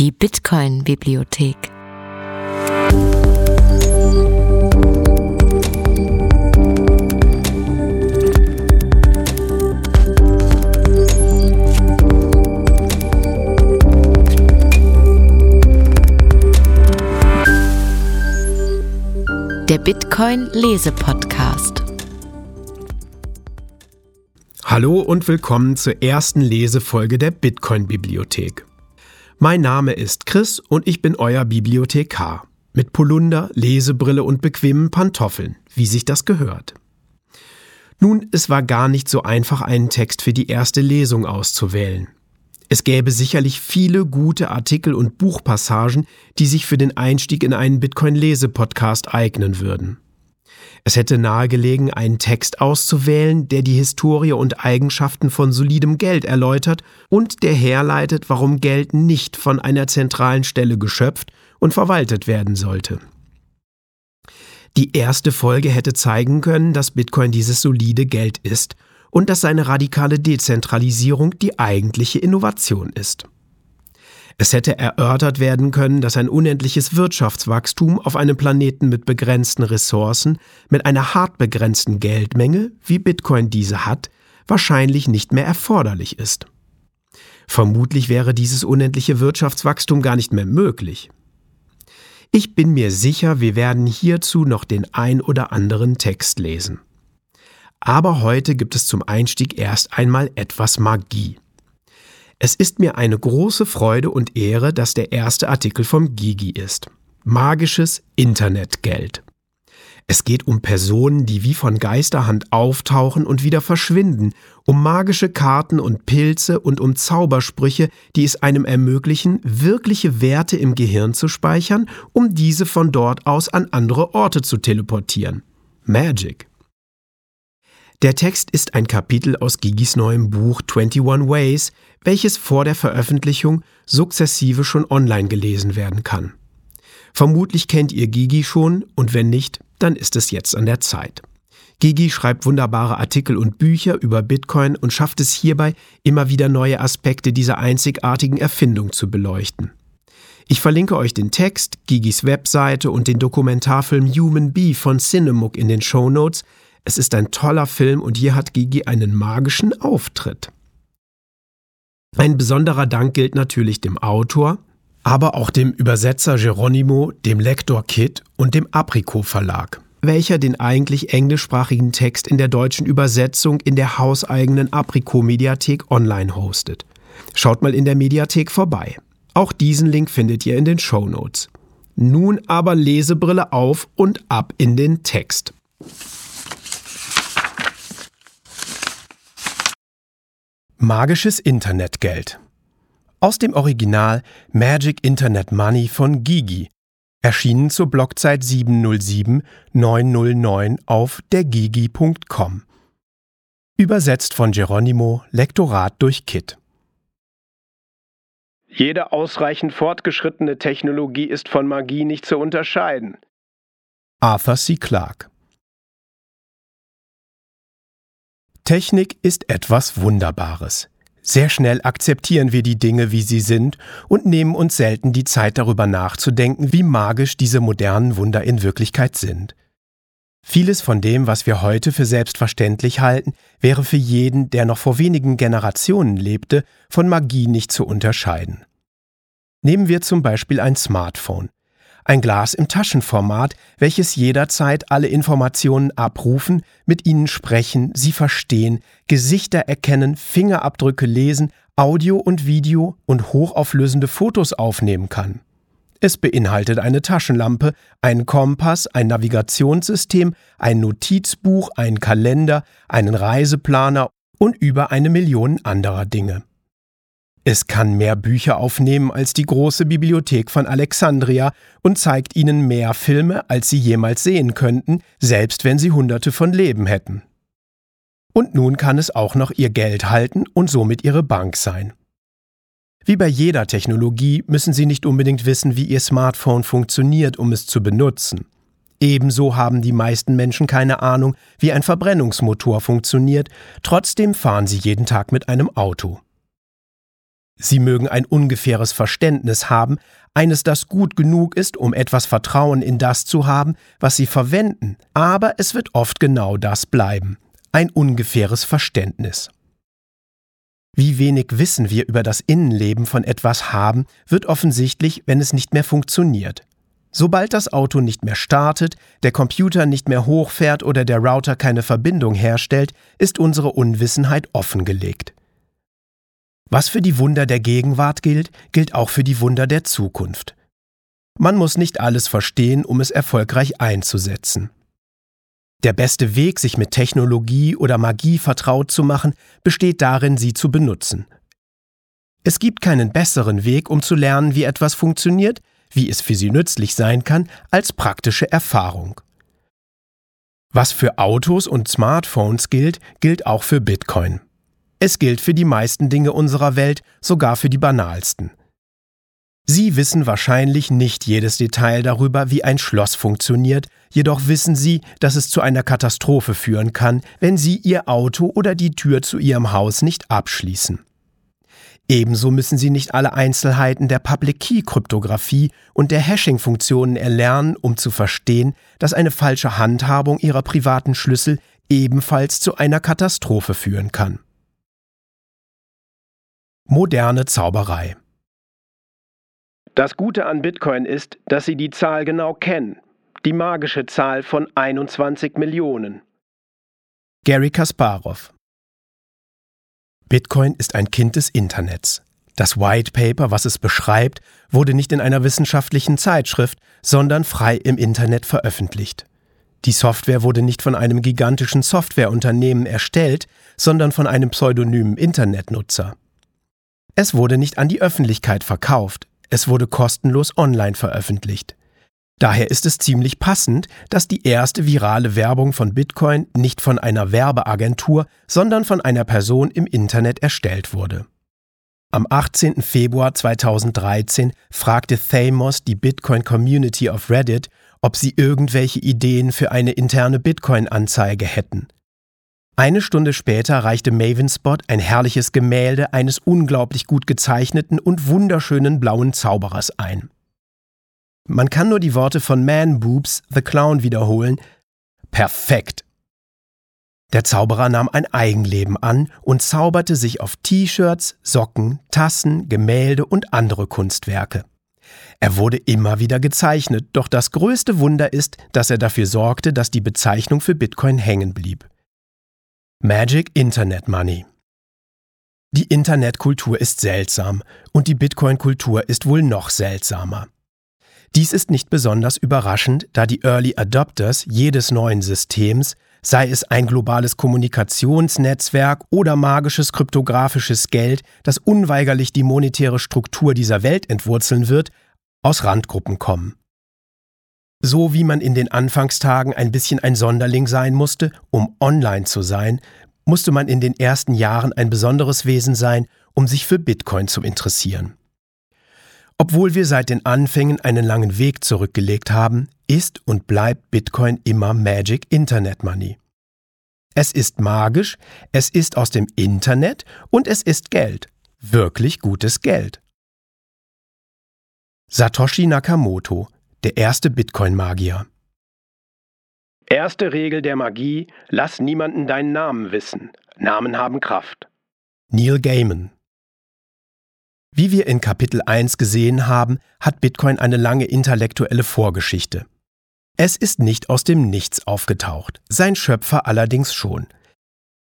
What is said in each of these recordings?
Die Bitcoin-Bibliothek. Der Bitcoin-Lese-Podcast. Hallo und willkommen zur ersten Lesefolge der Bitcoin-Bibliothek. Mein Name ist Chris und ich bin euer Bibliothekar. Mit Polunder, Lesebrille und bequemen Pantoffeln, wie sich das gehört. Nun, es war gar nicht so einfach, einen Text für die erste Lesung auszuwählen. Es gäbe sicherlich viele gute Artikel und Buchpassagen, die sich für den Einstieg in einen Bitcoin-Lese-Podcast eignen würden. Es hätte nahegelegen, einen Text auszuwählen, der die Historie und Eigenschaften von solidem Geld erläutert und der herleitet, warum Geld nicht von einer zentralen Stelle geschöpft und verwaltet werden sollte. Die erste Folge hätte zeigen können, dass Bitcoin dieses solide Geld ist und dass seine radikale Dezentralisierung die eigentliche Innovation ist. Es hätte erörtert werden können, dass ein unendliches Wirtschaftswachstum auf einem Planeten mit begrenzten Ressourcen, mit einer hart begrenzten Geldmenge, wie Bitcoin diese hat, wahrscheinlich nicht mehr erforderlich ist. Vermutlich wäre dieses unendliche Wirtschaftswachstum gar nicht mehr möglich. Ich bin mir sicher, wir werden hierzu noch den ein oder anderen Text lesen. Aber heute gibt es zum Einstieg erst einmal etwas Magie. Es ist mir eine große Freude und Ehre, dass der erste Artikel vom Gigi ist. Magisches Internetgeld. Es geht um Personen, die wie von Geisterhand auftauchen und wieder verschwinden, um magische Karten und Pilze und um Zaubersprüche, die es einem ermöglichen, wirkliche Werte im Gehirn zu speichern, um diese von dort aus an andere Orte zu teleportieren. Magic. Der Text ist ein Kapitel aus Gigis neuem Buch 21 Ways, welches vor der Veröffentlichung sukzessive schon online gelesen werden kann. Vermutlich kennt ihr Gigi schon und wenn nicht, dann ist es jetzt an der Zeit. Gigi schreibt wunderbare Artikel und Bücher über Bitcoin und schafft es hierbei, immer wieder neue Aspekte dieser einzigartigen Erfindung zu beleuchten. Ich verlinke euch den Text, Gigis Webseite und den Dokumentarfilm Human Bee von Cinemook in den Show Notes, es ist ein toller Film und hier hat Gigi einen magischen Auftritt. Ein besonderer Dank gilt natürlich dem Autor, aber auch dem Übersetzer Geronimo, dem Lektor Kit und dem Apricot Verlag, welcher den eigentlich englischsprachigen Text in der deutschen Übersetzung in der hauseigenen Apricot Mediathek online hostet. Schaut mal in der Mediathek vorbei. Auch diesen Link findet ihr in den Show Notes. Nun aber Lesebrille auf und ab in den Text. Magisches Internetgeld. Aus dem Original Magic Internet Money von Gigi, erschienen zur Blockzeit 707-909 auf dergigi.com. Übersetzt von Geronimo, Lektorat durch Kit. Jede ausreichend fortgeschrittene Technologie ist von Magie nicht zu unterscheiden. Arthur C. Clarke Technik ist etwas Wunderbares. Sehr schnell akzeptieren wir die Dinge, wie sie sind, und nehmen uns selten die Zeit darüber nachzudenken, wie magisch diese modernen Wunder in Wirklichkeit sind. Vieles von dem, was wir heute für selbstverständlich halten, wäre für jeden, der noch vor wenigen Generationen lebte, von Magie nicht zu unterscheiden. Nehmen wir zum Beispiel ein Smartphone ein Glas im Taschenformat, welches jederzeit alle Informationen abrufen, mit ihnen sprechen, sie verstehen, Gesichter erkennen, Fingerabdrücke lesen, Audio und Video und hochauflösende Fotos aufnehmen kann. Es beinhaltet eine Taschenlampe, einen Kompass, ein Navigationssystem, ein Notizbuch, einen Kalender, einen Reiseplaner und über eine Million anderer Dinge. Es kann mehr Bücher aufnehmen als die große Bibliothek von Alexandria und zeigt ihnen mehr Filme, als sie jemals sehen könnten, selbst wenn sie hunderte von Leben hätten. Und nun kann es auch noch ihr Geld halten und somit ihre Bank sein. Wie bei jeder Technologie müssen Sie nicht unbedingt wissen, wie Ihr Smartphone funktioniert, um es zu benutzen. Ebenso haben die meisten Menschen keine Ahnung, wie ein Verbrennungsmotor funktioniert, trotzdem fahren sie jeden Tag mit einem Auto. Sie mögen ein ungefähres Verständnis haben, eines, das gut genug ist, um etwas Vertrauen in das zu haben, was sie verwenden, aber es wird oft genau das bleiben, ein ungefähres Verständnis. Wie wenig Wissen wir über das Innenleben von etwas haben, wird offensichtlich, wenn es nicht mehr funktioniert. Sobald das Auto nicht mehr startet, der Computer nicht mehr hochfährt oder der Router keine Verbindung herstellt, ist unsere Unwissenheit offengelegt. Was für die Wunder der Gegenwart gilt, gilt auch für die Wunder der Zukunft. Man muss nicht alles verstehen, um es erfolgreich einzusetzen. Der beste Weg, sich mit Technologie oder Magie vertraut zu machen, besteht darin, sie zu benutzen. Es gibt keinen besseren Weg, um zu lernen, wie etwas funktioniert, wie es für sie nützlich sein kann, als praktische Erfahrung. Was für Autos und Smartphones gilt, gilt auch für Bitcoin. Es gilt für die meisten Dinge unserer Welt, sogar für die banalsten. Sie wissen wahrscheinlich nicht jedes Detail darüber, wie ein Schloss funktioniert, jedoch wissen Sie, dass es zu einer Katastrophe führen kann, wenn Sie Ihr Auto oder die Tür zu Ihrem Haus nicht abschließen. Ebenso müssen Sie nicht alle Einzelheiten der Public Key Kryptographie und der Hashing-Funktionen erlernen, um zu verstehen, dass eine falsche Handhabung Ihrer privaten Schlüssel ebenfalls zu einer Katastrophe führen kann. Moderne Zauberei. Das Gute an Bitcoin ist, dass Sie die Zahl genau kennen. Die magische Zahl von 21 Millionen. Gary Kasparov Bitcoin ist ein Kind des Internets. Das White Paper, was es beschreibt, wurde nicht in einer wissenschaftlichen Zeitschrift, sondern frei im Internet veröffentlicht. Die Software wurde nicht von einem gigantischen Softwareunternehmen erstellt, sondern von einem pseudonymen Internetnutzer. Es wurde nicht an die Öffentlichkeit verkauft, es wurde kostenlos online veröffentlicht. Daher ist es ziemlich passend, dass die erste virale Werbung von Bitcoin nicht von einer Werbeagentur, sondern von einer Person im Internet erstellt wurde. Am 18. Februar 2013 fragte Thamos die Bitcoin Community auf Reddit, ob sie irgendwelche Ideen für eine interne Bitcoin-Anzeige hätten. Eine Stunde später reichte Mavenspot ein herrliches Gemälde eines unglaublich gut gezeichneten und wunderschönen blauen Zauberers ein. Man kann nur die Worte von Man Boobs, The Clown wiederholen. Perfekt. Der Zauberer nahm ein Eigenleben an und zauberte sich auf T-Shirts, Socken, Tassen, Gemälde und andere Kunstwerke. Er wurde immer wieder gezeichnet, doch das größte Wunder ist, dass er dafür sorgte, dass die Bezeichnung für Bitcoin hängen blieb. Magic Internet Money. Die Internetkultur ist seltsam und die Bitcoin-Kultur ist wohl noch seltsamer. Dies ist nicht besonders überraschend, da die Early Adopters jedes neuen Systems, sei es ein globales Kommunikationsnetzwerk oder magisches kryptografisches Geld, das unweigerlich die monetäre Struktur dieser Welt entwurzeln wird, aus Randgruppen kommen. So wie man in den Anfangstagen ein bisschen ein Sonderling sein musste, um online zu sein, musste man in den ersten Jahren ein besonderes Wesen sein, um sich für Bitcoin zu interessieren. Obwohl wir seit den Anfängen einen langen Weg zurückgelegt haben, ist und bleibt Bitcoin immer Magic Internet Money. Es ist magisch, es ist aus dem Internet und es ist Geld, wirklich gutes Geld. Satoshi Nakamoto der erste Bitcoin-Magier. Erste Regel der Magie, lass niemanden deinen Namen wissen. Namen haben Kraft. Neil Gaiman. Wie wir in Kapitel 1 gesehen haben, hat Bitcoin eine lange intellektuelle Vorgeschichte. Es ist nicht aus dem Nichts aufgetaucht, sein Schöpfer allerdings schon.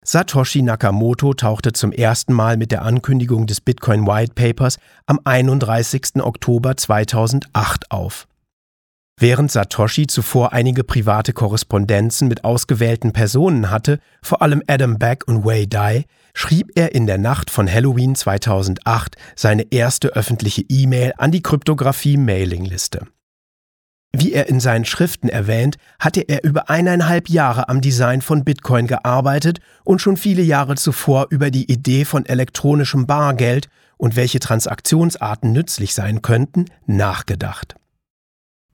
Satoshi Nakamoto tauchte zum ersten Mal mit der Ankündigung des Bitcoin White Papers am 31. Oktober 2008 auf. Während Satoshi zuvor einige private Korrespondenzen mit ausgewählten Personen hatte, vor allem Adam Beck und Wei Dai, schrieb er in der Nacht von Halloween 2008 seine erste öffentliche E-Mail an die Kryptographie-Mailingliste. Wie er in seinen Schriften erwähnt, hatte er über eineinhalb Jahre am Design von Bitcoin gearbeitet und schon viele Jahre zuvor über die Idee von elektronischem Bargeld und welche Transaktionsarten nützlich sein könnten, nachgedacht.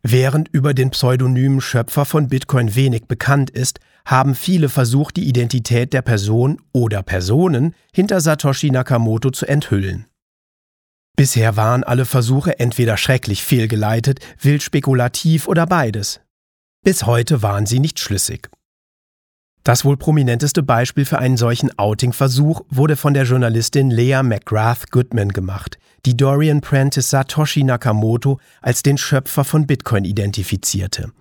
Während über den pseudonymen Schöpfer von Bitcoin wenig bekannt ist, haben viele versucht, die Identität der Person oder Personen hinter Satoshi Nakamoto zu enthüllen. Bisher waren alle Versuche entweder schrecklich fehlgeleitet, wild spekulativ oder beides. Bis heute waren sie nicht schlüssig. Das wohl prominenteste Beispiel für einen solchen Outing-Versuch wurde von der Journalistin Lea McGrath Goodman gemacht, die Dorian Prentice Satoshi Nakamoto als den Schöpfer von Bitcoin identifizierte.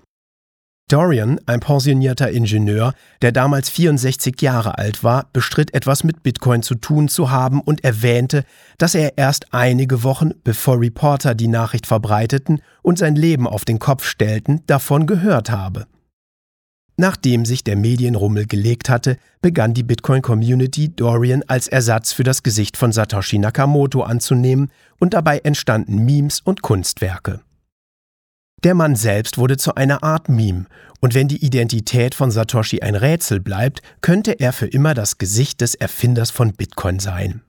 Dorian, ein pensionierter Ingenieur, der damals 64 Jahre alt war, bestritt etwas mit Bitcoin zu tun zu haben und erwähnte, dass er erst einige Wochen, bevor Reporter die Nachricht verbreiteten und sein Leben auf den Kopf stellten, davon gehört habe. Nachdem sich der Medienrummel gelegt hatte, begann die Bitcoin-Community Dorian als Ersatz für das Gesicht von Satoshi Nakamoto anzunehmen und dabei entstanden Memes und Kunstwerke. Der Mann selbst wurde zu einer Art Meme, und wenn die Identität von Satoshi ein Rätsel bleibt, könnte er für immer das Gesicht des Erfinders von Bitcoin sein.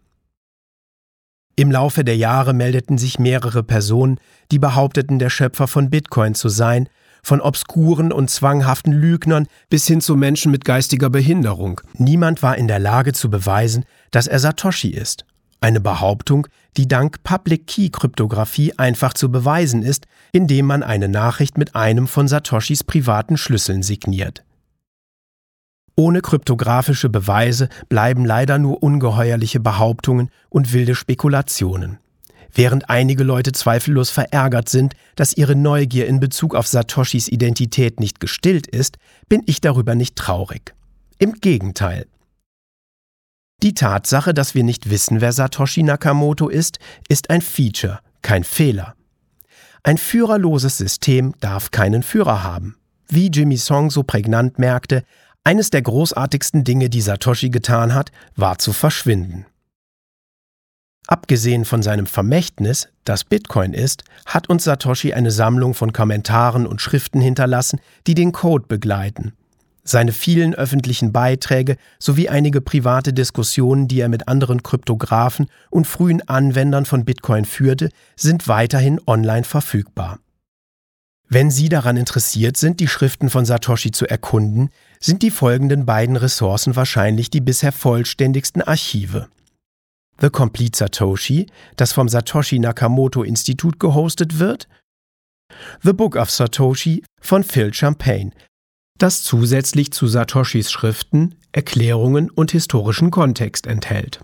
Im Laufe der Jahre meldeten sich mehrere Personen, die behaupteten, der Schöpfer von Bitcoin zu sein, von obskuren und zwanghaften Lügnern bis hin zu Menschen mit geistiger Behinderung. Niemand war in der Lage zu beweisen, dass er Satoshi ist. Eine Behauptung, die dank Public Key Kryptographie einfach zu beweisen ist, indem man eine Nachricht mit einem von Satoshis privaten Schlüsseln signiert. Ohne kryptografische Beweise bleiben leider nur ungeheuerliche Behauptungen und wilde Spekulationen. Während einige Leute zweifellos verärgert sind, dass ihre Neugier in Bezug auf Satoshis Identität nicht gestillt ist, bin ich darüber nicht traurig. Im Gegenteil. Die Tatsache, dass wir nicht wissen, wer Satoshi Nakamoto ist, ist ein Feature, kein Fehler. Ein führerloses System darf keinen Führer haben. Wie Jimmy Song so prägnant merkte, eines der großartigsten Dinge, die Satoshi getan hat, war zu verschwinden. Abgesehen von seinem Vermächtnis, das Bitcoin ist, hat uns Satoshi eine Sammlung von Kommentaren und Schriften hinterlassen, die den Code begleiten. Seine vielen öffentlichen Beiträge sowie einige private Diskussionen, die er mit anderen Kryptographen und frühen Anwendern von Bitcoin führte, sind weiterhin online verfügbar. Wenn Sie daran interessiert sind, die Schriften von Satoshi zu erkunden, sind die folgenden beiden Ressourcen wahrscheinlich die bisher vollständigsten Archive. The Complete Satoshi, das vom Satoshi Nakamoto Institut gehostet wird, The Book of Satoshi von Phil Champagne, das zusätzlich zu Satoshis Schriften, Erklärungen und historischen Kontext enthält.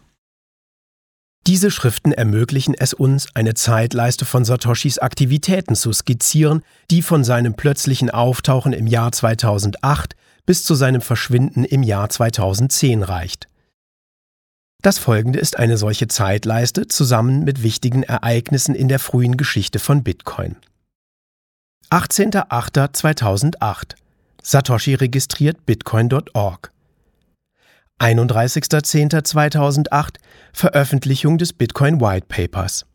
Diese Schriften ermöglichen es uns, eine Zeitleiste von Satoshis Aktivitäten zu skizzieren, die von seinem plötzlichen Auftauchen im Jahr 2008 bis zu seinem Verschwinden im Jahr 2010 reicht. Das folgende ist eine solche Zeitleiste zusammen mit wichtigen Ereignissen in der frühen Geschichte von Bitcoin. 18.08.2008 Satoshi registriert bitcoin.org. 31.10.2008 Veröffentlichung des Bitcoin White Papers.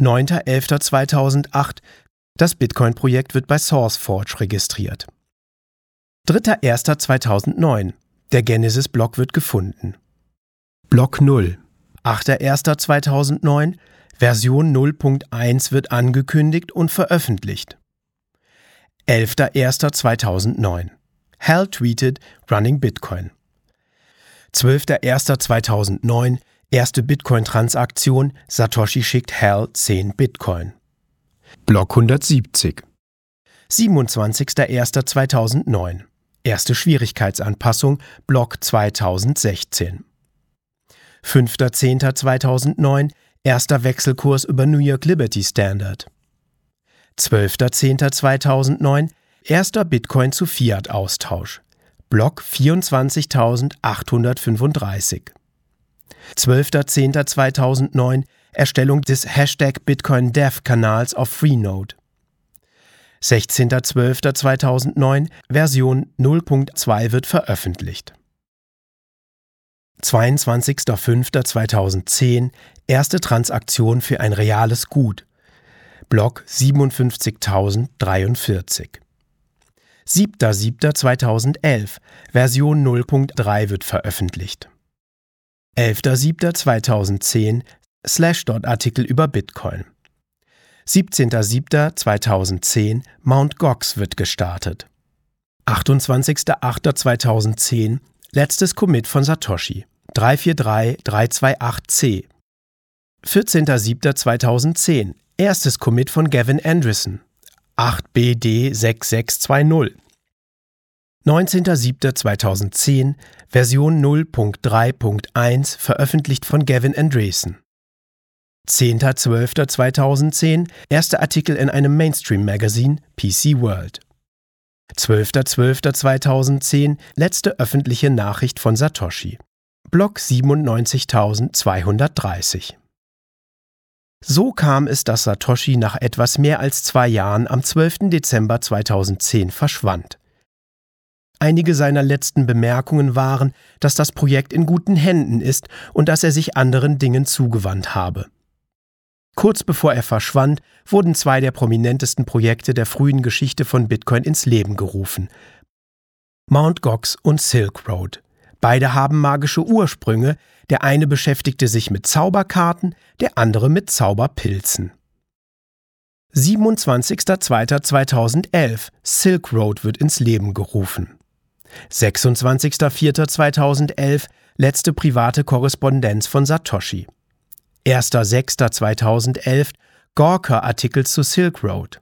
9.11.2008 Das Bitcoin-Projekt wird bei SourceForge registriert. 3.1.2009 Der Genesis-Block wird gefunden. Block 0. 8.1.2009 Version 0.1 wird angekündigt und veröffentlicht. 11.01.2009 Hal tweeted Running Bitcoin. 12.01.2009 Erste Bitcoin-Transaktion Satoshi schickt Hal 10 Bitcoin. Block 170 27.01.2009 Erste Schwierigkeitsanpassung Block 2016 5.10.2009 Erster Wechselkurs über New York Liberty Standard. 12.10.2009 Erster Bitcoin zu Fiat-Austausch. Block 24.835. 12.10.2009 Erstellung des Hashtag Bitcoin Dev Kanals auf Freenode. 16.12.2009 Version 0.2 wird veröffentlicht. 22.05.2010 erste Transaktion für ein reales Gut. Block 57.043. 7.07.2011 Version 0.3 wird veröffentlicht. 11.07.2010 Slashdot-Artikel über Bitcoin. 17.07.2010 Mt. Gox wird gestartet. 28.08.2010 Letztes Commit von Satoshi. 343328C. 14.07.2010. Erstes Commit von Gavin Anderson. 8BD6620. 19.07.2010, Version 0.3.1, veröffentlicht von Gavin Andresen. 10.12.2010, erster Artikel in einem Mainstream-Magazin, PC World. 12.12.2010, letzte öffentliche Nachricht von Satoshi. Block 97230. So kam es, dass Satoshi nach etwas mehr als zwei Jahren am 12. Dezember 2010 verschwand. Einige seiner letzten Bemerkungen waren, dass das Projekt in guten Händen ist und dass er sich anderen Dingen zugewandt habe. Kurz bevor er verschwand, wurden zwei der prominentesten Projekte der frühen Geschichte von Bitcoin ins Leben gerufen. Mt. Gox und Silk Road. Beide haben magische Ursprünge, der eine beschäftigte sich mit Zauberkarten, der andere mit Zauberpilzen. 27.02.2011 Silk Road wird ins Leben gerufen. 26.04.2011 letzte private Korrespondenz von Satoshi. 1.06.2011 Gorka-Artikel zu Silk Road.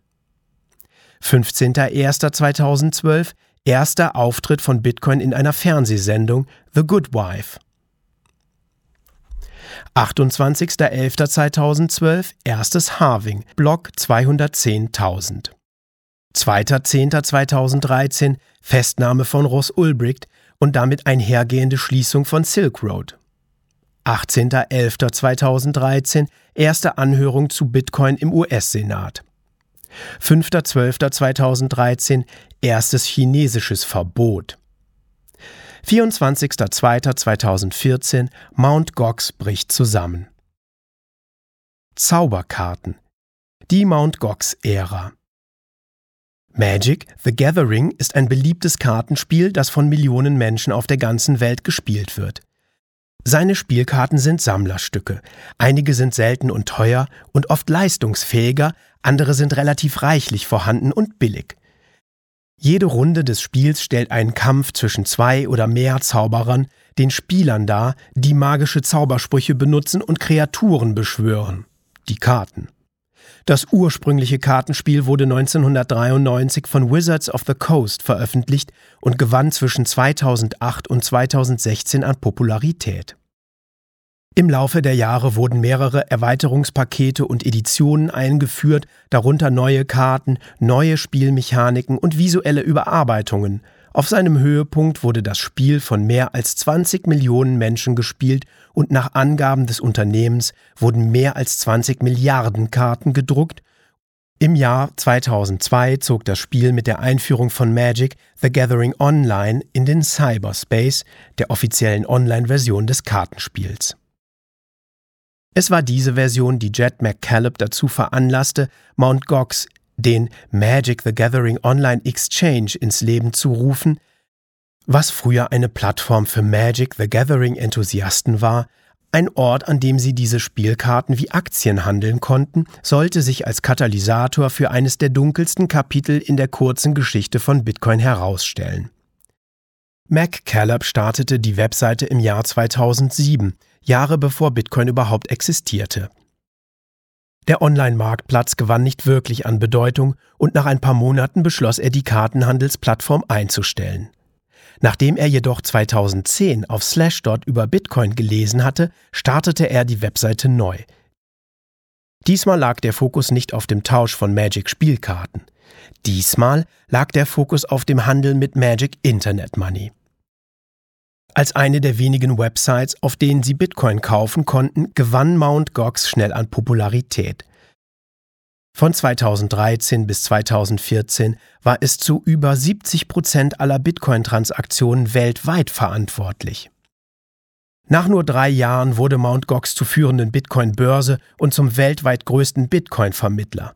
15.01.2012 erster Auftritt von Bitcoin in einer Fernsehsendung The Good Wife. 28.11.2012 erstes Halving, Block 210.000. 2.10.2013 Festnahme von Ross Ulbricht und damit einhergehende Schließung von Silk Road. 18.11.2013 erste Anhörung zu Bitcoin im US-Senat. 5.12.2013 erstes chinesisches Verbot. 24.02.2014 Mount Gox bricht zusammen. Zauberkarten. Die Mount Gox-Ära. Magic the Gathering ist ein beliebtes Kartenspiel, das von Millionen Menschen auf der ganzen Welt gespielt wird. Seine Spielkarten sind Sammlerstücke. Einige sind selten und teuer und oft leistungsfähiger, andere sind relativ reichlich vorhanden und billig. Jede Runde des Spiels stellt einen Kampf zwischen zwei oder mehr Zauberern, den Spielern dar, die magische Zaubersprüche benutzen und Kreaturen beschwören. Die Karten. Das ursprüngliche Kartenspiel wurde 1993 von Wizards of the Coast veröffentlicht und gewann zwischen 2008 und 2016 an Popularität. Im Laufe der Jahre wurden mehrere Erweiterungspakete und Editionen eingeführt, darunter neue Karten, neue Spielmechaniken und visuelle Überarbeitungen. Auf seinem Höhepunkt wurde das Spiel von mehr als 20 Millionen Menschen gespielt und nach Angaben des Unternehmens wurden mehr als 20 Milliarden Karten gedruckt. Im Jahr 2002 zog das Spiel mit der Einführung von Magic the Gathering Online in den Cyberspace, der offiziellen Online-Version des Kartenspiels. Es war diese Version, die Jet McCallop dazu veranlasste, Mt. Gox, den Magic the Gathering Online Exchange, ins Leben zu rufen, was früher eine Plattform für Magic the Gathering Enthusiasten war, ein Ort, an dem sie diese Spielkarten wie Aktien handeln konnten, sollte sich als Katalysator für eines der dunkelsten Kapitel in der kurzen Geschichte von Bitcoin herausstellen. McCallop startete die Webseite im Jahr 2007, Jahre bevor Bitcoin überhaupt existierte. Der Online-Marktplatz gewann nicht wirklich an Bedeutung und nach ein paar Monaten beschloss er, die Kartenhandelsplattform einzustellen. Nachdem er jedoch 2010 auf Slashdot über Bitcoin gelesen hatte, startete er die Webseite neu. Diesmal lag der Fokus nicht auf dem Tausch von Magic-Spielkarten. Diesmal lag der Fokus auf dem Handel mit Magic Internet Money. Als eine der wenigen Websites, auf denen sie Bitcoin kaufen konnten, gewann Mt. Gox schnell an Popularität. Von 2013 bis 2014 war es zu über 70 Prozent aller Bitcoin-Transaktionen weltweit verantwortlich. Nach nur drei Jahren wurde Mt. Gox zur führenden Bitcoin-Börse und zum weltweit größten Bitcoin-Vermittler.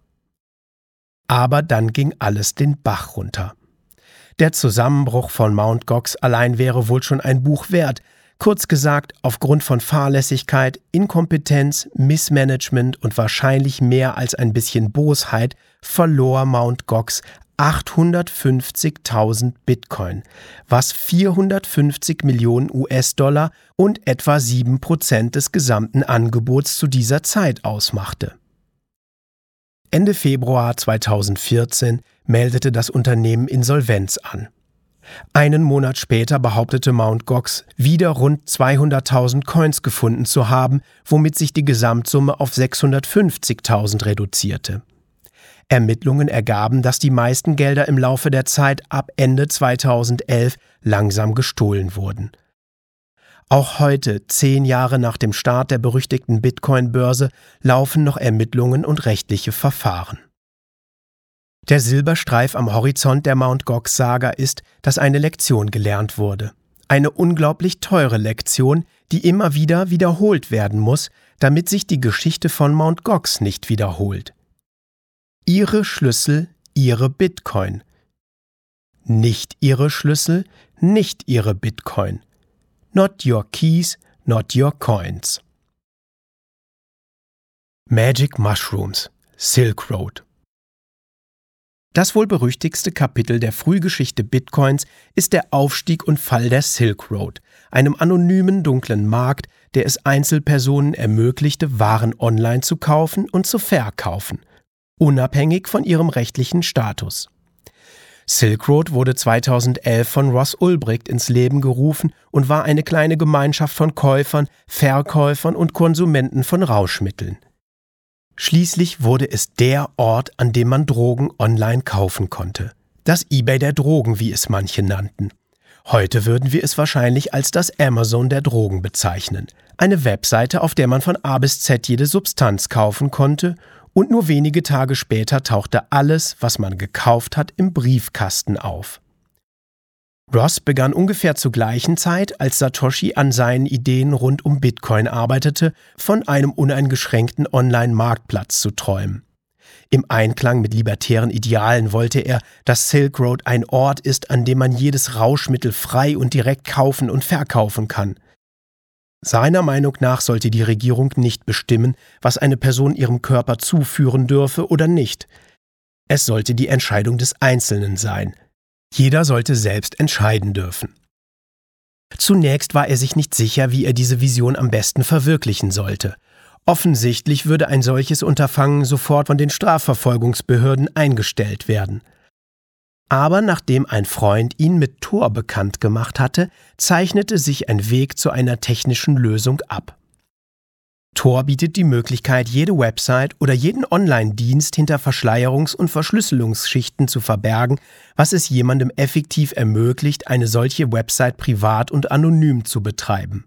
Aber dann ging alles den Bach runter. Der Zusammenbruch von Mt. Gox allein wäre wohl schon ein Buch wert. Kurz gesagt, aufgrund von Fahrlässigkeit, Inkompetenz, Missmanagement und wahrscheinlich mehr als ein bisschen Bosheit verlor Mt. Gox 850.000 Bitcoin, was 450 Millionen US-Dollar und etwa 7 Prozent des gesamten Angebots zu dieser Zeit ausmachte. Ende Februar 2014 meldete das Unternehmen Insolvenz an. Einen Monat später behauptete Mt. Gox, wieder rund 200.000 Coins gefunden zu haben, womit sich die Gesamtsumme auf 650.000 reduzierte. Ermittlungen ergaben, dass die meisten Gelder im Laufe der Zeit ab Ende 2011 langsam gestohlen wurden. Auch heute, zehn Jahre nach dem Start der berüchtigten Bitcoin-Börse, laufen noch Ermittlungen und rechtliche Verfahren. Der Silberstreif am Horizont der Mt. Gox-Saga ist, dass eine Lektion gelernt wurde. Eine unglaublich teure Lektion, die immer wieder wiederholt werden muss, damit sich die Geschichte von Mt. Gox nicht wiederholt. Ihre Schlüssel, Ihre Bitcoin. Nicht Ihre Schlüssel, nicht Ihre Bitcoin. Not your keys, not your coins. Magic Mushrooms, Silk Road. Das wohl berüchtigste Kapitel der Frühgeschichte Bitcoins ist der Aufstieg und Fall der Silk Road, einem anonymen dunklen Markt, der es Einzelpersonen ermöglichte, Waren online zu kaufen und zu verkaufen, unabhängig von ihrem rechtlichen Status. Silk Road wurde 2011 von Ross Ulbricht ins Leben gerufen und war eine kleine Gemeinschaft von Käufern, Verkäufern und Konsumenten von Rauschmitteln. Schließlich wurde es der Ort, an dem man Drogen online kaufen konnte. Das eBay der Drogen, wie es manche nannten. Heute würden wir es wahrscheinlich als das Amazon der Drogen bezeichnen. Eine Webseite, auf der man von A bis Z jede Substanz kaufen konnte und nur wenige Tage später tauchte alles, was man gekauft hat, im Briefkasten auf. Ross begann ungefähr zur gleichen Zeit, als Satoshi an seinen Ideen rund um Bitcoin arbeitete, von einem uneingeschränkten Online-Marktplatz zu träumen. Im Einklang mit libertären Idealen wollte er, dass Silk Road ein Ort ist, an dem man jedes Rauschmittel frei und direkt kaufen und verkaufen kann. Seiner Meinung nach sollte die Regierung nicht bestimmen, was eine Person ihrem Körper zuführen dürfe oder nicht. Es sollte die Entscheidung des Einzelnen sein, jeder sollte selbst entscheiden dürfen. Zunächst war er sich nicht sicher, wie er diese Vision am besten verwirklichen sollte. Offensichtlich würde ein solches Unterfangen sofort von den Strafverfolgungsbehörden eingestellt werden. Aber nachdem ein Freund ihn mit Tor bekannt gemacht hatte, zeichnete sich ein Weg zu einer technischen Lösung ab. Tor bietet die Möglichkeit, jede Website oder jeden Online-Dienst hinter Verschleierungs- und Verschlüsselungsschichten zu verbergen, was es jemandem effektiv ermöglicht, eine solche Website privat und anonym zu betreiben.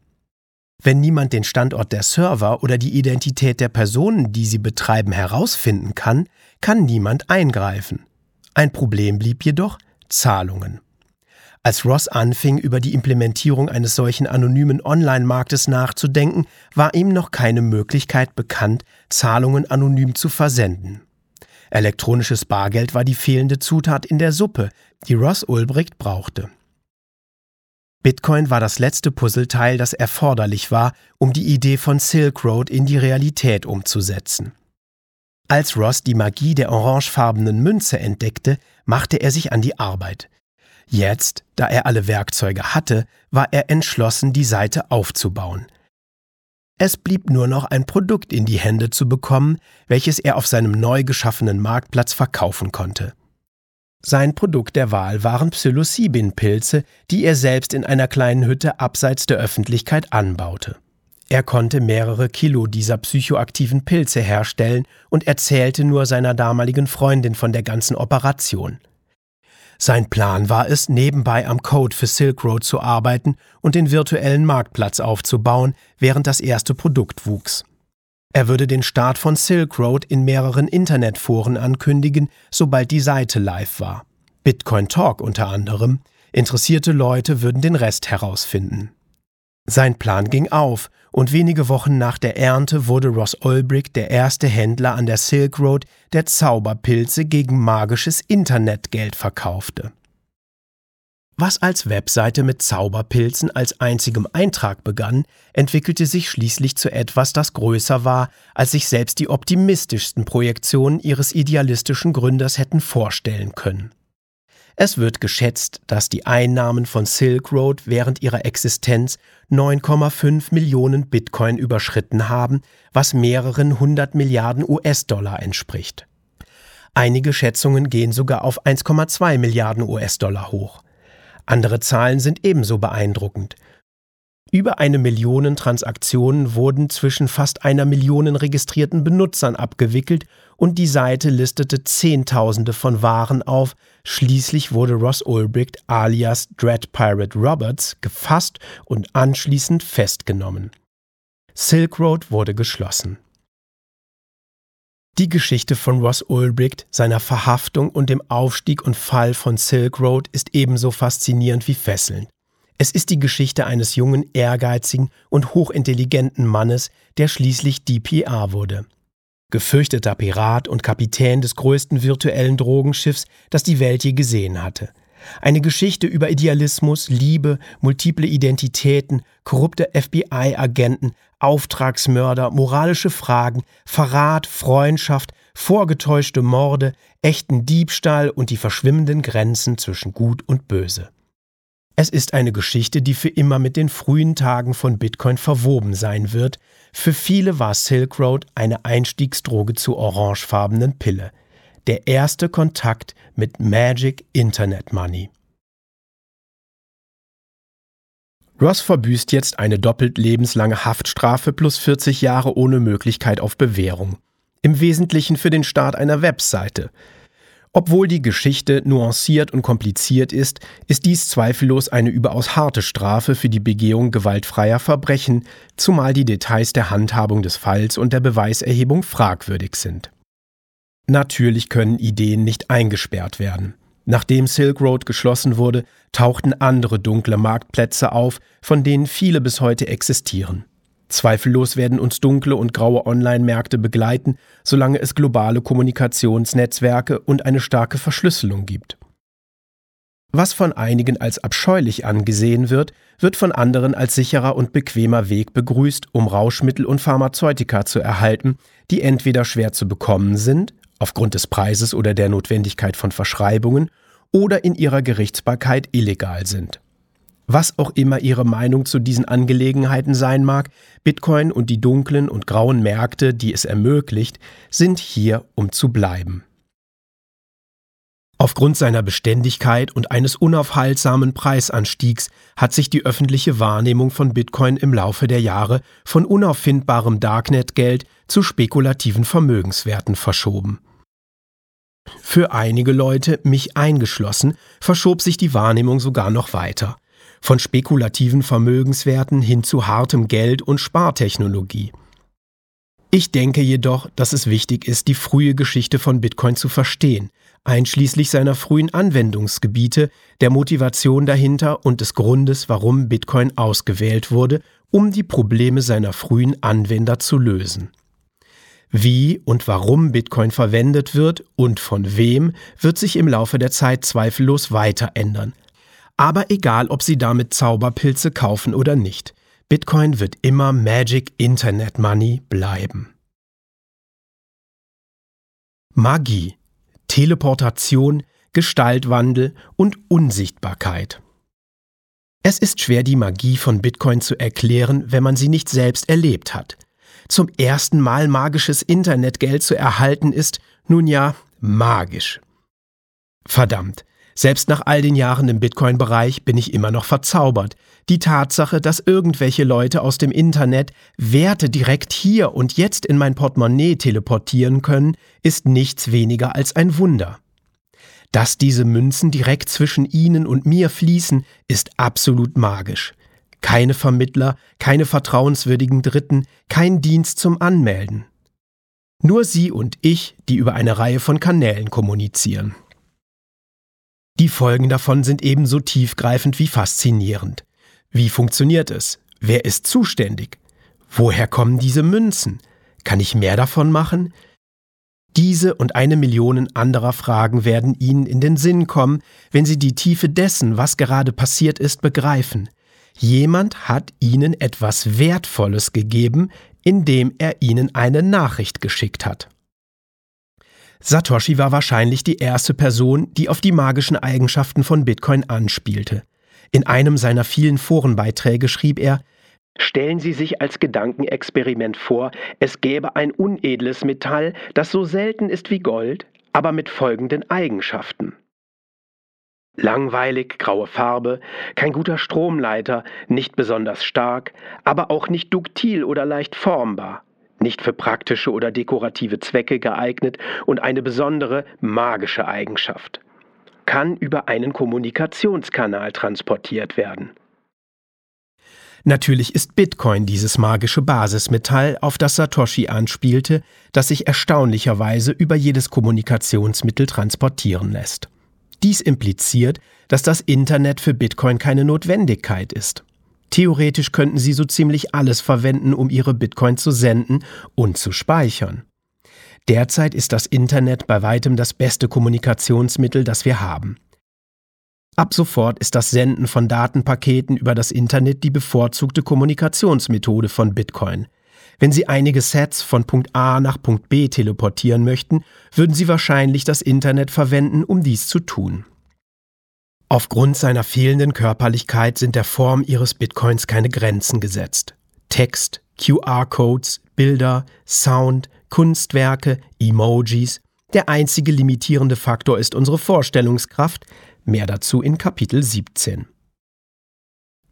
Wenn niemand den Standort der Server oder die Identität der Personen, die sie betreiben, herausfinden kann, kann niemand eingreifen. Ein Problem blieb jedoch Zahlungen. Als Ross anfing, über die Implementierung eines solchen anonymen Online-Marktes nachzudenken, war ihm noch keine Möglichkeit bekannt, Zahlungen anonym zu versenden. Elektronisches Bargeld war die fehlende Zutat in der Suppe, die Ross Ulbricht brauchte. Bitcoin war das letzte Puzzleteil, das erforderlich war, um die Idee von Silk Road in die Realität umzusetzen. Als Ross die Magie der orangefarbenen Münze entdeckte, machte er sich an die Arbeit. Jetzt, da er alle Werkzeuge hatte, war er entschlossen, die Seite aufzubauen. Es blieb nur noch ein Produkt in die Hände zu bekommen, welches er auf seinem neu geschaffenen Marktplatz verkaufen konnte. Sein Produkt der Wahl waren Psilocybin-Pilze, die er selbst in einer kleinen Hütte abseits der Öffentlichkeit anbaute. Er konnte mehrere Kilo dieser psychoaktiven Pilze herstellen und erzählte nur seiner damaligen Freundin von der ganzen Operation. Sein Plan war es, nebenbei am Code für Silk Road zu arbeiten und den virtuellen Marktplatz aufzubauen, während das erste Produkt wuchs. Er würde den Start von Silk Road in mehreren Internetforen ankündigen, sobald die Seite live war. Bitcoin Talk unter anderem. Interessierte Leute würden den Rest herausfinden. Sein Plan ging auf und wenige Wochen nach der Ernte wurde Ross Ulbricht der erste Händler an der Silk Road, der Zauberpilze gegen magisches Internetgeld verkaufte. Was als Webseite mit Zauberpilzen als einzigem Eintrag begann, entwickelte sich schließlich zu etwas, das größer war, als sich selbst die optimistischsten Projektionen ihres idealistischen Gründers hätten vorstellen können. Es wird geschätzt, dass die Einnahmen von Silk Road während ihrer Existenz 9,5 Millionen Bitcoin überschritten haben, was mehreren hundert Milliarden US-Dollar entspricht. Einige Schätzungen gehen sogar auf 1,2 Milliarden US-Dollar hoch. Andere Zahlen sind ebenso beeindruckend. Über eine Million Transaktionen wurden zwischen fast einer Million registrierten Benutzern abgewickelt und die Seite listete Zehntausende von Waren auf. Schließlich wurde Ross Ulbricht alias Dread Pirate Roberts gefasst und anschließend festgenommen. Silk Road wurde geschlossen. Die Geschichte von Ross Ulbricht, seiner Verhaftung und dem Aufstieg und Fall von Silk Road ist ebenso faszinierend wie fesselnd. Es ist die Geschichte eines jungen, ehrgeizigen und hochintelligenten Mannes, der schließlich DPA wurde. Gefürchteter Pirat und Kapitän des größten virtuellen Drogenschiffs, das die Welt je gesehen hatte. Eine Geschichte über Idealismus, Liebe, multiple Identitäten, korrupte FBI-Agenten, Auftragsmörder, moralische Fragen, Verrat, Freundschaft, vorgetäuschte Morde, echten Diebstahl und die verschwimmenden Grenzen zwischen Gut und Böse. Es ist eine Geschichte, die für immer mit den frühen Tagen von Bitcoin verwoben sein wird. Für viele war Silk Road eine Einstiegsdroge zur orangefarbenen Pille der erste Kontakt mit Magic Internet Money. Ross verbüßt jetzt eine doppelt lebenslange Haftstrafe plus 40 Jahre ohne Möglichkeit auf Bewährung. Im Wesentlichen für den Start einer Webseite. Obwohl die Geschichte nuanciert und kompliziert ist, ist dies zweifellos eine überaus harte Strafe für die Begehung gewaltfreier Verbrechen, zumal die Details der Handhabung des Falls und der Beweiserhebung fragwürdig sind. Natürlich können Ideen nicht eingesperrt werden. Nachdem Silk Road geschlossen wurde, tauchten andere dunkle Marktplätze auf, von denen viele bis heute existieren. Zweifellos werden uns dunkle und graue Online-Märkte begleiten, solange es globale Kommunikationsnetzwerke und eine starke Verschlüsselung gibt. Was von einigen als abscheulich angesehen wird, wird von anderen als sicherer und bequemer Weg begrüßt, um Rauschmittel und Pharmazeutika zu erhalten, die entweder schwer zu bekommen sind aufgrund des Preises oder der Notwendigkeit von Verschreibungen oder in ihrer Gerichtsbarkeit illegal sind. Was auch immer Ihre Meinung zu diesen Angelegenheiten sein mag, Bitcoin und die dunklen und grauen Märkte, die es ermöglicht, sind hier, um zu bleiben. Aufgrund seiner Beständigkeit und eines unaufhaltsamen Preisanstiegs hat sich die öffentliche Wahrnehmung von Bitcoin im Laufe der Jahre von unauffindbarem Darknet-Geld zu spekulativen Vermögenswerten verschoben. Für einige Leute, mich eingeschlossen, verschob sich die Wahrnehmung sogar noch weiter. Von spekulativen Vermögenswerten hin zu hartem Geld und Spartechnologie. Ich denke jedoch, dass es wichtig ist, die frühe Geschichte von Bitcoin zu verstehen, einschließlich seiner frühen Anwendungsgebiete, der Motivation dahinter und des Grundes, warum Bitcoin ausgewählt wurde, um die Probleme seiner frühen Anwender zu lösen. Wie und warum Bitcoin verwendet wird und von wem, wird sich im Laufe der Zeit zweifellos weiter ändern. Aber egal, ob Sie damit Zauberpilze kaufen oder nicht, Bitcoin wird immer Magic Internet Money bleiben. Magie, Teleportation, Gestaltwandel und Unsichtbarkeit. Es ist schwer, die Magie von Bitcoin zu erklären, wenn man sie nicht selbst erlebt hat zum ersten Mal magisches Internetgeld zu erhalten, ist nun ja magisch. Verdammt, selbst nach all den Jahren im Bitcoin-Bereich bin ich immer noch verzaubert. Die Tatsache, dass irgendwelche Leute aus dem Internet Werte direkt hier und jetzt in mein Portemonnaie teleportieren können, ist nichts weniger als ein Wunder. Dass diese Münzen direkt zwischen ihnen und mir fließen, ist absolut magisch. Keine Vermittler, keine vertrauenswürdigen Dritten, kein Dienst zum Anmelden. Nur Sie und ich, die über eine Reihe von Kanälen kommunizieren. Die Folgen davon sind ebenso tiefgreifend wie faszinierend. Wie funktioniert es? Wer ist zuständig? Woher kommen diese Münzen? Kann ich mehr davon machen? Diese und eine Million anderer Fragen werden Ihnen in den Sinn kommen, wenn Sie die Tiefe dessen, was gerade passiert ist, begreifen. Jemand hat Ihnen etwas Wertvolles gegeben, indem er Ihnen eine Nachricht geschickt hat. Satoshi war wahrscheinlich die erste Person, die auf die magischen Eigenschaften von Bitcoin anspielte. In einem seiner vielen Forenbeiträge schrieb er, Stellen Sie sich als Gedankenexperiment vor, es gäbe ein unedles Metall, das so selten ist wie Gold, aber mit folgenden Eigenschaften. Langweilig, graue Farbe, kein guter Stromleiter, nicht besonders stark, aber auch nicht duktil oder leicht formbar, nicht für praktische oder dekorative Zwecke geeignet und eine besondere magische Eigenschaft. Kann über einen Kommunikationskanal transportiert werden. Natürlich ist Bitcoin dieses magische Basismetall, auf das Satoshi anspielte, das sich erstaunlicherweise über jedes Kommunikationsmittel transportieren lässt. Dies impliziert, dass das Internet für Bitcoin keine Notwendigkeit ist. Theoretisch könnten sie so ziemlich alles verwenden, um ihre Bitcoin zu senden und zu speichern. Derzeit ist das Internet bei weitem das beste Kommunikationsmittel, das wir haben. Ab sofort ist das Senden von Datenpaketen über das Internet die bevorzugte Kommunikationsmethode von Bitcoin. Wenn Sie einige Sets von Punkt A nach Punkt B teleportieren möchten, würden Sie wahrscheinlich das Internet verwenden, um dies zu tun. Aufgrund seiner fehlenden Körperlichkeit sind der Form Ihres Bitcoins keine Grenzen gesetzt. Text, QR-Codes, Bilder, Sound, Kunstwerke, Emojis. Der einzige limitierende Faktor ist unsere Vorstellungskraft, Mehr dazu in Kapitel 17.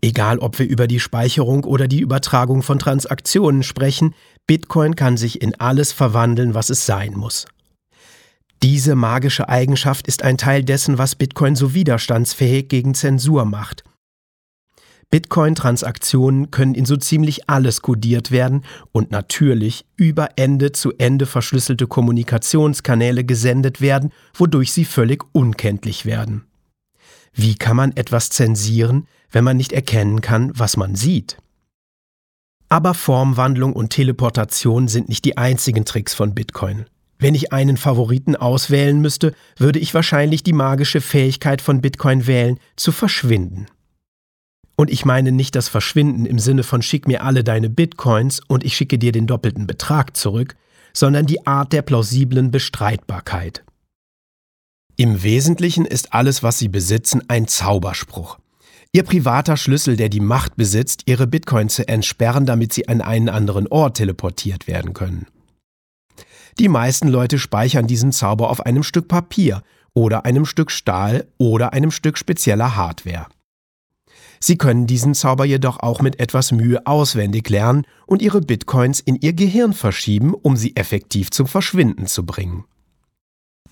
Egal, ob wir über die Speicherung oder die Übertragung von Transaktionen sprechen, Bitcoin kann sich in alles verwandeln, was es sein muss. Diese magische Eigenschaft ist ein Teil dessen, was Bitcoin so widerstandsfähig gegen Zensur macht. Bitcoin-Transaktionen können in so ziemlich alles kodiert werden und natürlich über Ende zu Ende verschlüsselte Kommunikationskanäle gesendet werden, wodurch sie völlig unkenntlich werden. Wie kann man etwas zensieren, wenn man nicht erkennen kann, was man sieht? Aber Formwandlung und Teleportation sind nicht die einzigen Tricks von Bitcoin. Wenn ich einen Favoriten auswählen müsste, würde ich wahrscheinlich die magische Fähigkeit von Bitcoin wählen, zu verschwinden. Und ich meine nicht das Verschwinden im Sinne von schick mir alle deine Bitcoins und ich schicke dir den doppelten Betrag zurück, sondern die Art der plausiblen Bestreitbarkeit. Im Wesentlichen ist alles, was sie besitzen, ein Zauberspruch. Ihr privater Schlüssel, der die Macht besitzt, ihre Bitcoin zu entsperren, damit sie an einen anderen Ort teleportiert werden können. Die meisten Leute speichern diesen Zauber auf einem Stück Papier oder einem Stück Stahl oder einem Stück spezieller Hardware. Sie können diesen Zauber jedoch auch mit etwas Mühe auswendig lernen und ihre Bitcoins in ihr Gehirn verschieben, um sie effektiv zum Verschwinden zu bringen.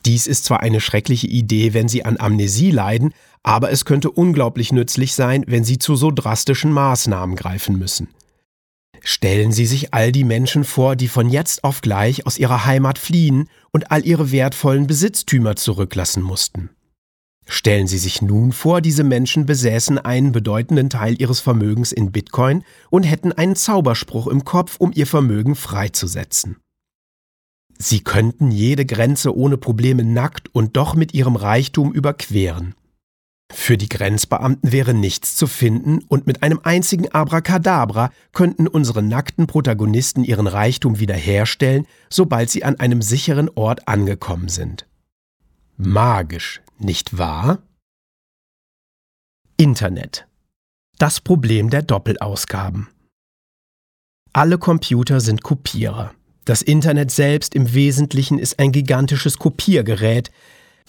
Dies ist zwar eine schreckliche Idee, wenn Sie an Amnesie leiden, aber es könnte unglaublich nützlich sein, wenn Sie zu so drastischen Maßnahmen greifen müssen. Stellen Sie sich all die Menschen vor, die von jetzt auf gleich aus ihrer Heimat fliehen und all ihre wertvollen Besitztümer zurücklassen mussten. Stellen Sie sich nun vor, diese Menschen besäßen einen bedeutenden Teil ihres Vermögens in Bitcoin und hätten einen Zauberspruch im Kopf, um ihr Vermögen freizusetzen. Sie könnten jede Grenze ohne Probleme nackt und doch mit ihrem Reichtum überqueren. Für die Grenzbeamten wäre nichts zu finden und mit einem einzigen Abracadabra könnten unsere nackten Protagonisten ihren Reichtum wiederherstellen, sobald sie an einem sicheren Ort angekommen sind. Magisch, nicht wahr? Internet. Das Problem der Doppelausgaben. Alle Computer sind Kopierer. Das Internet selbst im Wesentlichen ist ein gigantisches Kopiergerät.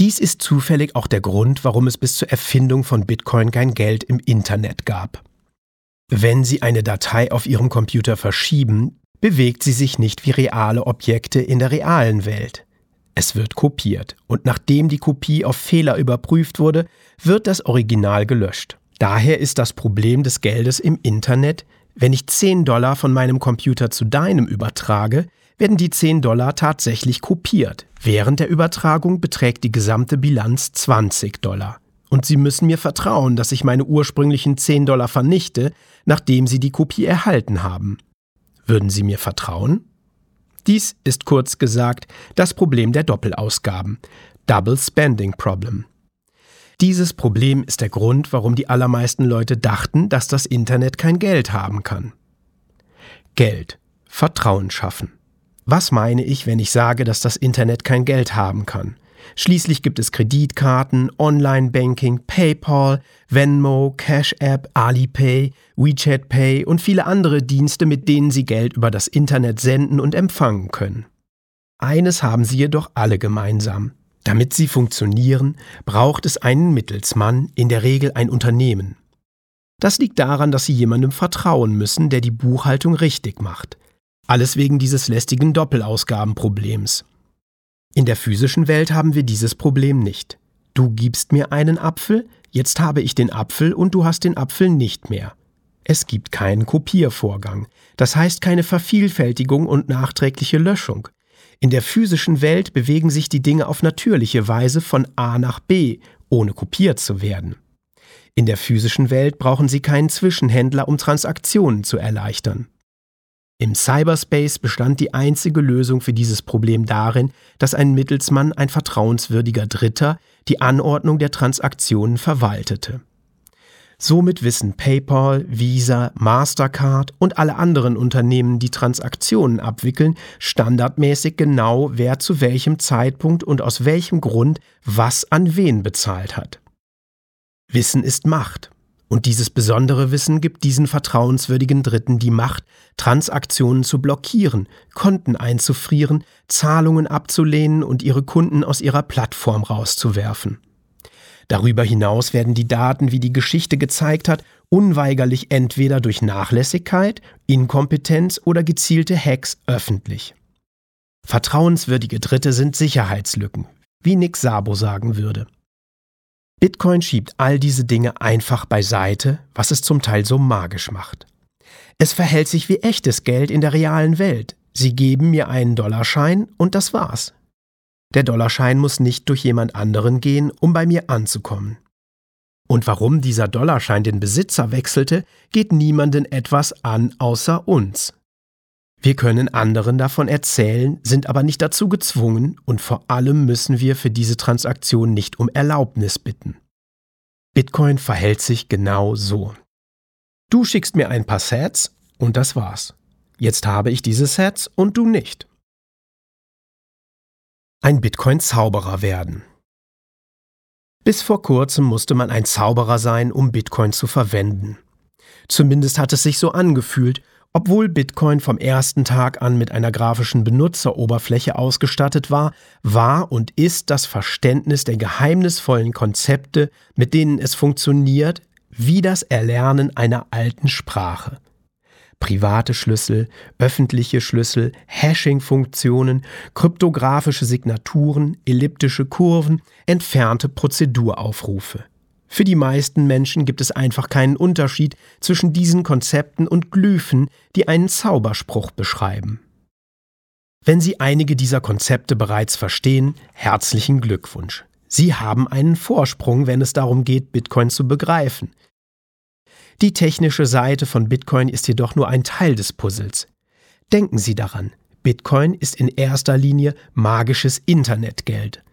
Dies ist zufällig auch der Grund, warum es bis zur Erfindung von Bitcoin kein Geld im Internet gab. Wenn Sie eine Datei auf Ihrem Computer verschieben, bewegt sie sich nicht wie reale Objekte in der realen Welt. Es wird kopiert und nachdem die Kopie auf Fehler überprüft wurde, wird das Original gelöscht. Daher ist das Problem des Geldes im Internet, wenn ich 10 Dollar von meinem Computer zu deinem übertrage, werden die 10 Dollar tatsächlich kopiert. Während der Übertragung beträgt die gesamte Bilanz 20 Dollar. Und Sie müssen mir vertrauen, dass ich meine ursprünglichen 10 Dollar vernichte, nachdem Sie die Kopie erhalten haben. Würden Sie mir vertrauen? Dies ist kurz gesagt das Problem der Doppelausgaben, Double Spending Problem. Dieses Problem ist der Grund, warum die allermeisten Leute dachten, dass das Internet kein Geld haben kann. Geld. Vertrauen schaffen. Was meine ich, wenn ich sage, dass das Internet kein Geld haben kann? Schließlich gibt es Kreditkarten, Online-Banking, PayPal, Venmo, Cash App, Alipay, WeChat Pay und viele andere Dienste, mit denen Sie Geld über das Internet senden und empfangen können. Eines haben sie jedoch alle gemeinsam. Damit sie funktionieren, braucht es einen Mittelsmann, in der Regel ein Unternehmen. Das liegt daran, dass sie jemandem vertrauen müssen, der die Buchhaltung richtig macht. Alles wegen dieses lästigen Doppelausgabenproblems. In der physischen Welt haben wir dieses Problem nicht. Du gibst mir einen Apfel, jetzt habe ich den Apfel und du hast den Apfel nicht mehr. Es gibt keinen Kopiervorgang, das heißt keine Vervielfältigung und nachträgliche Löschung. In der physischen Welt bewegen sich die Dinge auf natürliche Weise von A nach B, ohne kopiert zu werden. In der physischen Welt brauchen Sie keinen Zwischenhändler, um Transaktionen zu erleichtern. Im Cyberspace bestand die einzige Lösung für dieses Problem darin, dass ein Mittelsmann, ein vertrauenswürdiger Dritter, die Anordnung der Transaktionen verwaltete. Somit wissen PayPal, Visa, Mastercard und alle anderen Unternehmen, die Transaktionen abwickeln, standardmäßig genau, wer zu welchem Zeitpunkt und aus welchem Grund was an wen bezahlt hat. Wissen ist Macht. Und dieses besondere Wissen gibt diesen vertrauenswürdigen Dritten die Macht, Transaktionen zu blockieren, Konten einzufrieren, Zahlungen abzulehnen und ihre Kunden aus ihrer Plattform rauszuwerfen. Darüber hinaus werden die Daten, wie die Geschichte gezeigt hat, unweigerlich entweder durch Nachlässigkeit, Inkompetenz oder gezielte Hacks öffentlich. Vertrauenswürdige Dritte sind Sicherheitslücken, wie Nick Sabo sagen würde. Bitcoin schiebt all diese Dinge einfach beiseite, was es zum Teil so magisch macht. Es verhält sich wie echtes Geld in der realen Welt. Sie geben mir einen Dollarschein und das war's. Der Dollarschein muss nicht durch jemand anderen gehen, um bei mir anzukommen. Und warum dieser Dollarschein den Besitzer wechselte, geht niemanden etwas an außer uns. Wir können anderen davon erzählen, sind aber nicht dazu gezwungen und vor allem müssen wir für diese Transaktion nicht um Erlaubnis bitten. Bitcoin verhält sich genau so. Du schickst mir ein paar Sets und das war's. Jetzt habe ich diese Sets und du nicht. Ein Bitcoin-Zauberer werden. Bis vor kurzem musste man ein Zauberer sein, um Bitcoin zu verwenden. Zumindest hat es sich so angefühlt obwohl Bitcoin vom ersten Tag an mit einer grafischen Benutzeroberfläche ausgestattet war, war und ist das Verständnis der geheimnisvollen Konzepte, mit denen es funktioniert, wie das Erlernen einer alten Sprache. Private Schlüssel, öffentliche Schlüssel, Hashing-Funktionen, kryptografische Signaturen, elliptische Kurven, entfernte Prozeduraufrufe. Für die meisten Menschen gibt es einfach keinen Unterschied zwischen diesen Konzepten und Glyphen, die einen Zauberspruch beschreiben. Wenn Sie einige dieser Konzepte bereits verstehen, herzlichen Glückwunsch. Sie haben einen Vorsprung, wenn es darum geht, Bitcoin zu begreifen. Die technische Seite von Bitcoin ist jedoch nur ein Teil des Puzzles. Denken Sie daran, Bitcoin ist in erster Linie magisches Internetgeld.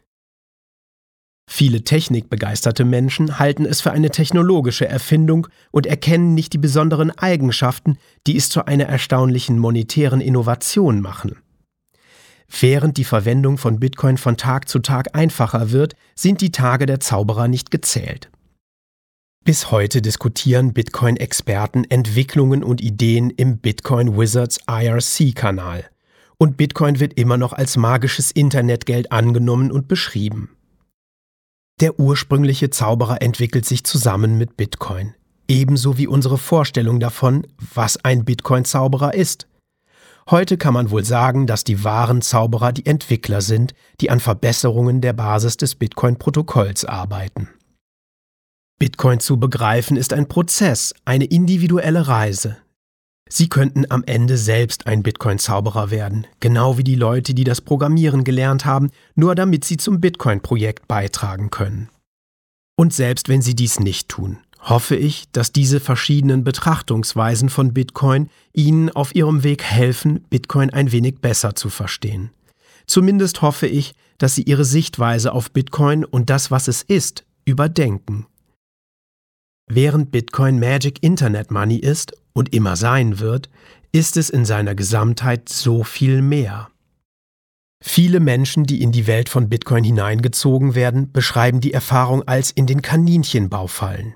Viele technikbegeisterte Menschen halten es für eine technologische Erfindung und erkennen nicht die besonderen Eigenschaften, die es zu einer erstaunlichen monetären Innovation machen. Während die Verwendung von Bitcoin von Tag zu Tag einfacher wird, sind die Tage der Zauberer nicht gezählt. Bis heute diskutieren Bitcoin-Experten Entwicklungen und Ideen im Bitcoin Wizards IRC-Kanal. Und Bitcoin wird immer noch als magisches Internetgeld angenommen und beschrieben. Der ursprüngliche Zauberer entwickelt sich zusammen mit Bitcoin, ebenso wie unsere Vorstellung davon, was ein Bitcoin-Zauberer ist. Heute kann man wohl sagen, dass die wahren Zauberer die Entwickler sind, die an Verbesserungen der Basis des Bitcoin-Protokolls arbeiten. Bitcoin zu begreifen ist ein Prozess, eine individuelle Reise, Sie könnten am Ende selbst ein Bitcoin-Zauberer werden, genau wie die Leute, die das Programmieren gelernt haben, nur damit sie zum Bitcoin-Projekt beitragen können. Und selbst wenn sie dies nicht tun, hoffe ich, dass diese verschiedenen Betrachtungsweisen von Bitcoin Ihnen auf Ihrem Weg helfen, Bitcoin ein wenig besser zu verstehen. Zumindest hoffe ich, dass Sie Ihre Sichtweise auf Bitcoin und das, was es ist, überdenken. Während Bitcoin Magic Internet Money ist und immer sein wird, ist es in seiner Gesamtheit so viel mehr. Viele Menschen, die in die Welt von Bitcoin hineingezogen werden, beschreiben die Erfahrung als in den Kaninchenbau fallen.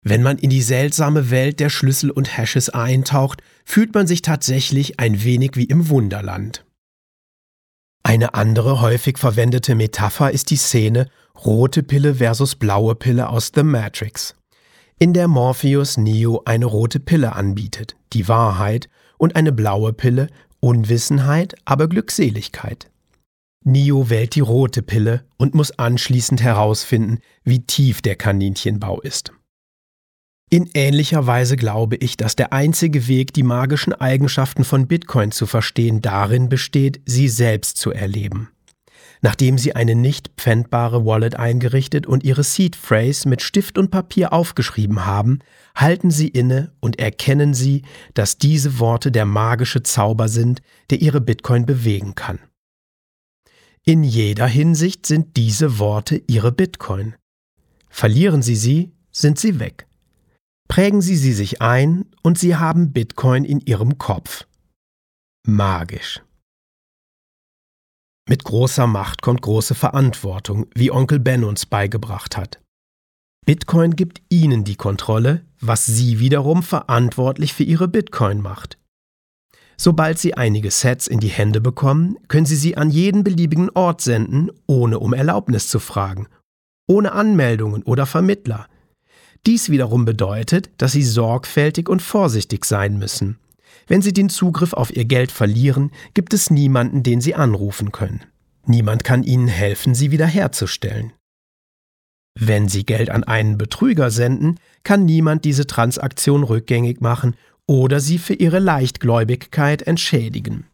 Wenn man in die seltsame Welt der Schlüssel und Hashes eintaucht, fühlt man sich tatsächlich ein wenig wie im Wunderland. Eine andere häufig verwendete Metapher ist die Szene rote Pille versus blaue Pille aus The Matrix, in der Morpheus Neo eine rote Pille anbietet, die Wahrheit, und eine blaue Pille, Unwissenheit, aber Glückseligkeit. Neo wählt die rote Pille und muss anschließend herausfinden, wie tief der Kaninchenbau ist. In ähnlicher Weise glaube ich, dass der einzige Weg, die magischen Eigenschaften von Bitcoin zu verstehen, darin besteht, sie selbst zu erleben. Nachdem Sie eine nicht pfändbare Wallet eingerichtet und Ihre Seed Phrase mit Stift und Papier aufgeschrieben haben, halten Sie inne und erkennen Sie, dass diese Worte der magische Zauber sind, der Ihre Bitcoin bewegen kann. In jeder Hinsicht sind diese Worte Ihre Bitcoin. Verlieren Sie sie, sind sie weg. Prägen Sie sie sich ein und Sie haben Bitcoin in Ihrem Kopf. Magisch. Mit großer Macht kommt große Verantwortung, wie Onkel Ben uns beigebracht hat. Bitcoin gibt Ihnen die Kontrolle, was Sie wiederum verantwortlich für Ihre Bitcoin macht. Sobald Sie einige Sets in die Hände bekommen, können Sie sie an jeden beliebigen Ort senden, ohne um Erlaubnis zu fragen, ohne Anmeldungen oder Vermittler, dies wiederum bedeutet, dass Sie sorgfältig und vorsichtig sein müssen. Wenn Sie den Zugriff auf Ihr Geld verlieren, gibt es niemanden, den Sie anrufen können. Niemand kann Ihnen helfen, sie wiederherzustellen. Wenn Sie Geld an einen Betrüger senden, kann niemand diese Transaktion rückgängig machen oder Sie für Ihre Leichtgläubigkeit entschädigen.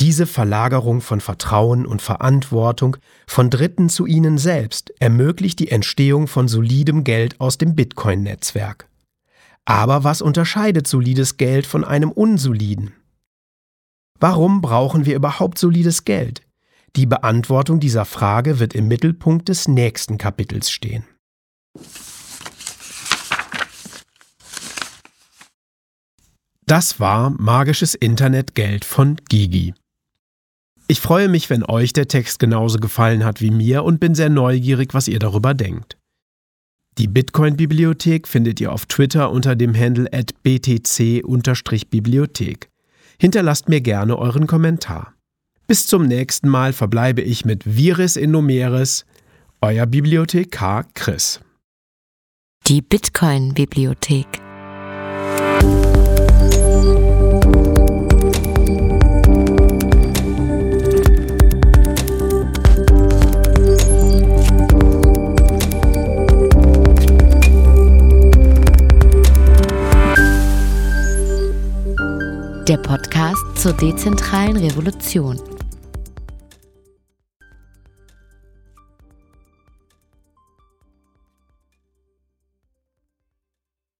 Diese Verlagerung von Vertrauen und Verantwortung von Dritten zu ihnen selbst ermöglicht die Entstehung von solidem Geld aus dem Bitcoin-Netzwerk. Aber was unterscheidet solides Geld von einem unsoliden? Warum brauchen wir überhaupt solides Geld? Die Beantwortung dieser Frage wird im Mittelpunkt des nächsten Kapitels stehen. Das war Magisches Internetgeld von Gigi. Ich freue mich, wenn euch der Text genauso gefallen hat wie mir und bin sehr neugierig, was ihr darüber denkt. Die Bitcoin-Bibliothek findet ihr auf Twitter unter dem Handle at btc-bibliothek. Hinterlasst mir gerne euren Kommentar. Bis zum nächsten Mal verbleibe ich mit Viris in Numeris, euer Bibliothekar Chris. Die Bitcoin-Bibliothek. Der Podcast zur dezentralen Revolution.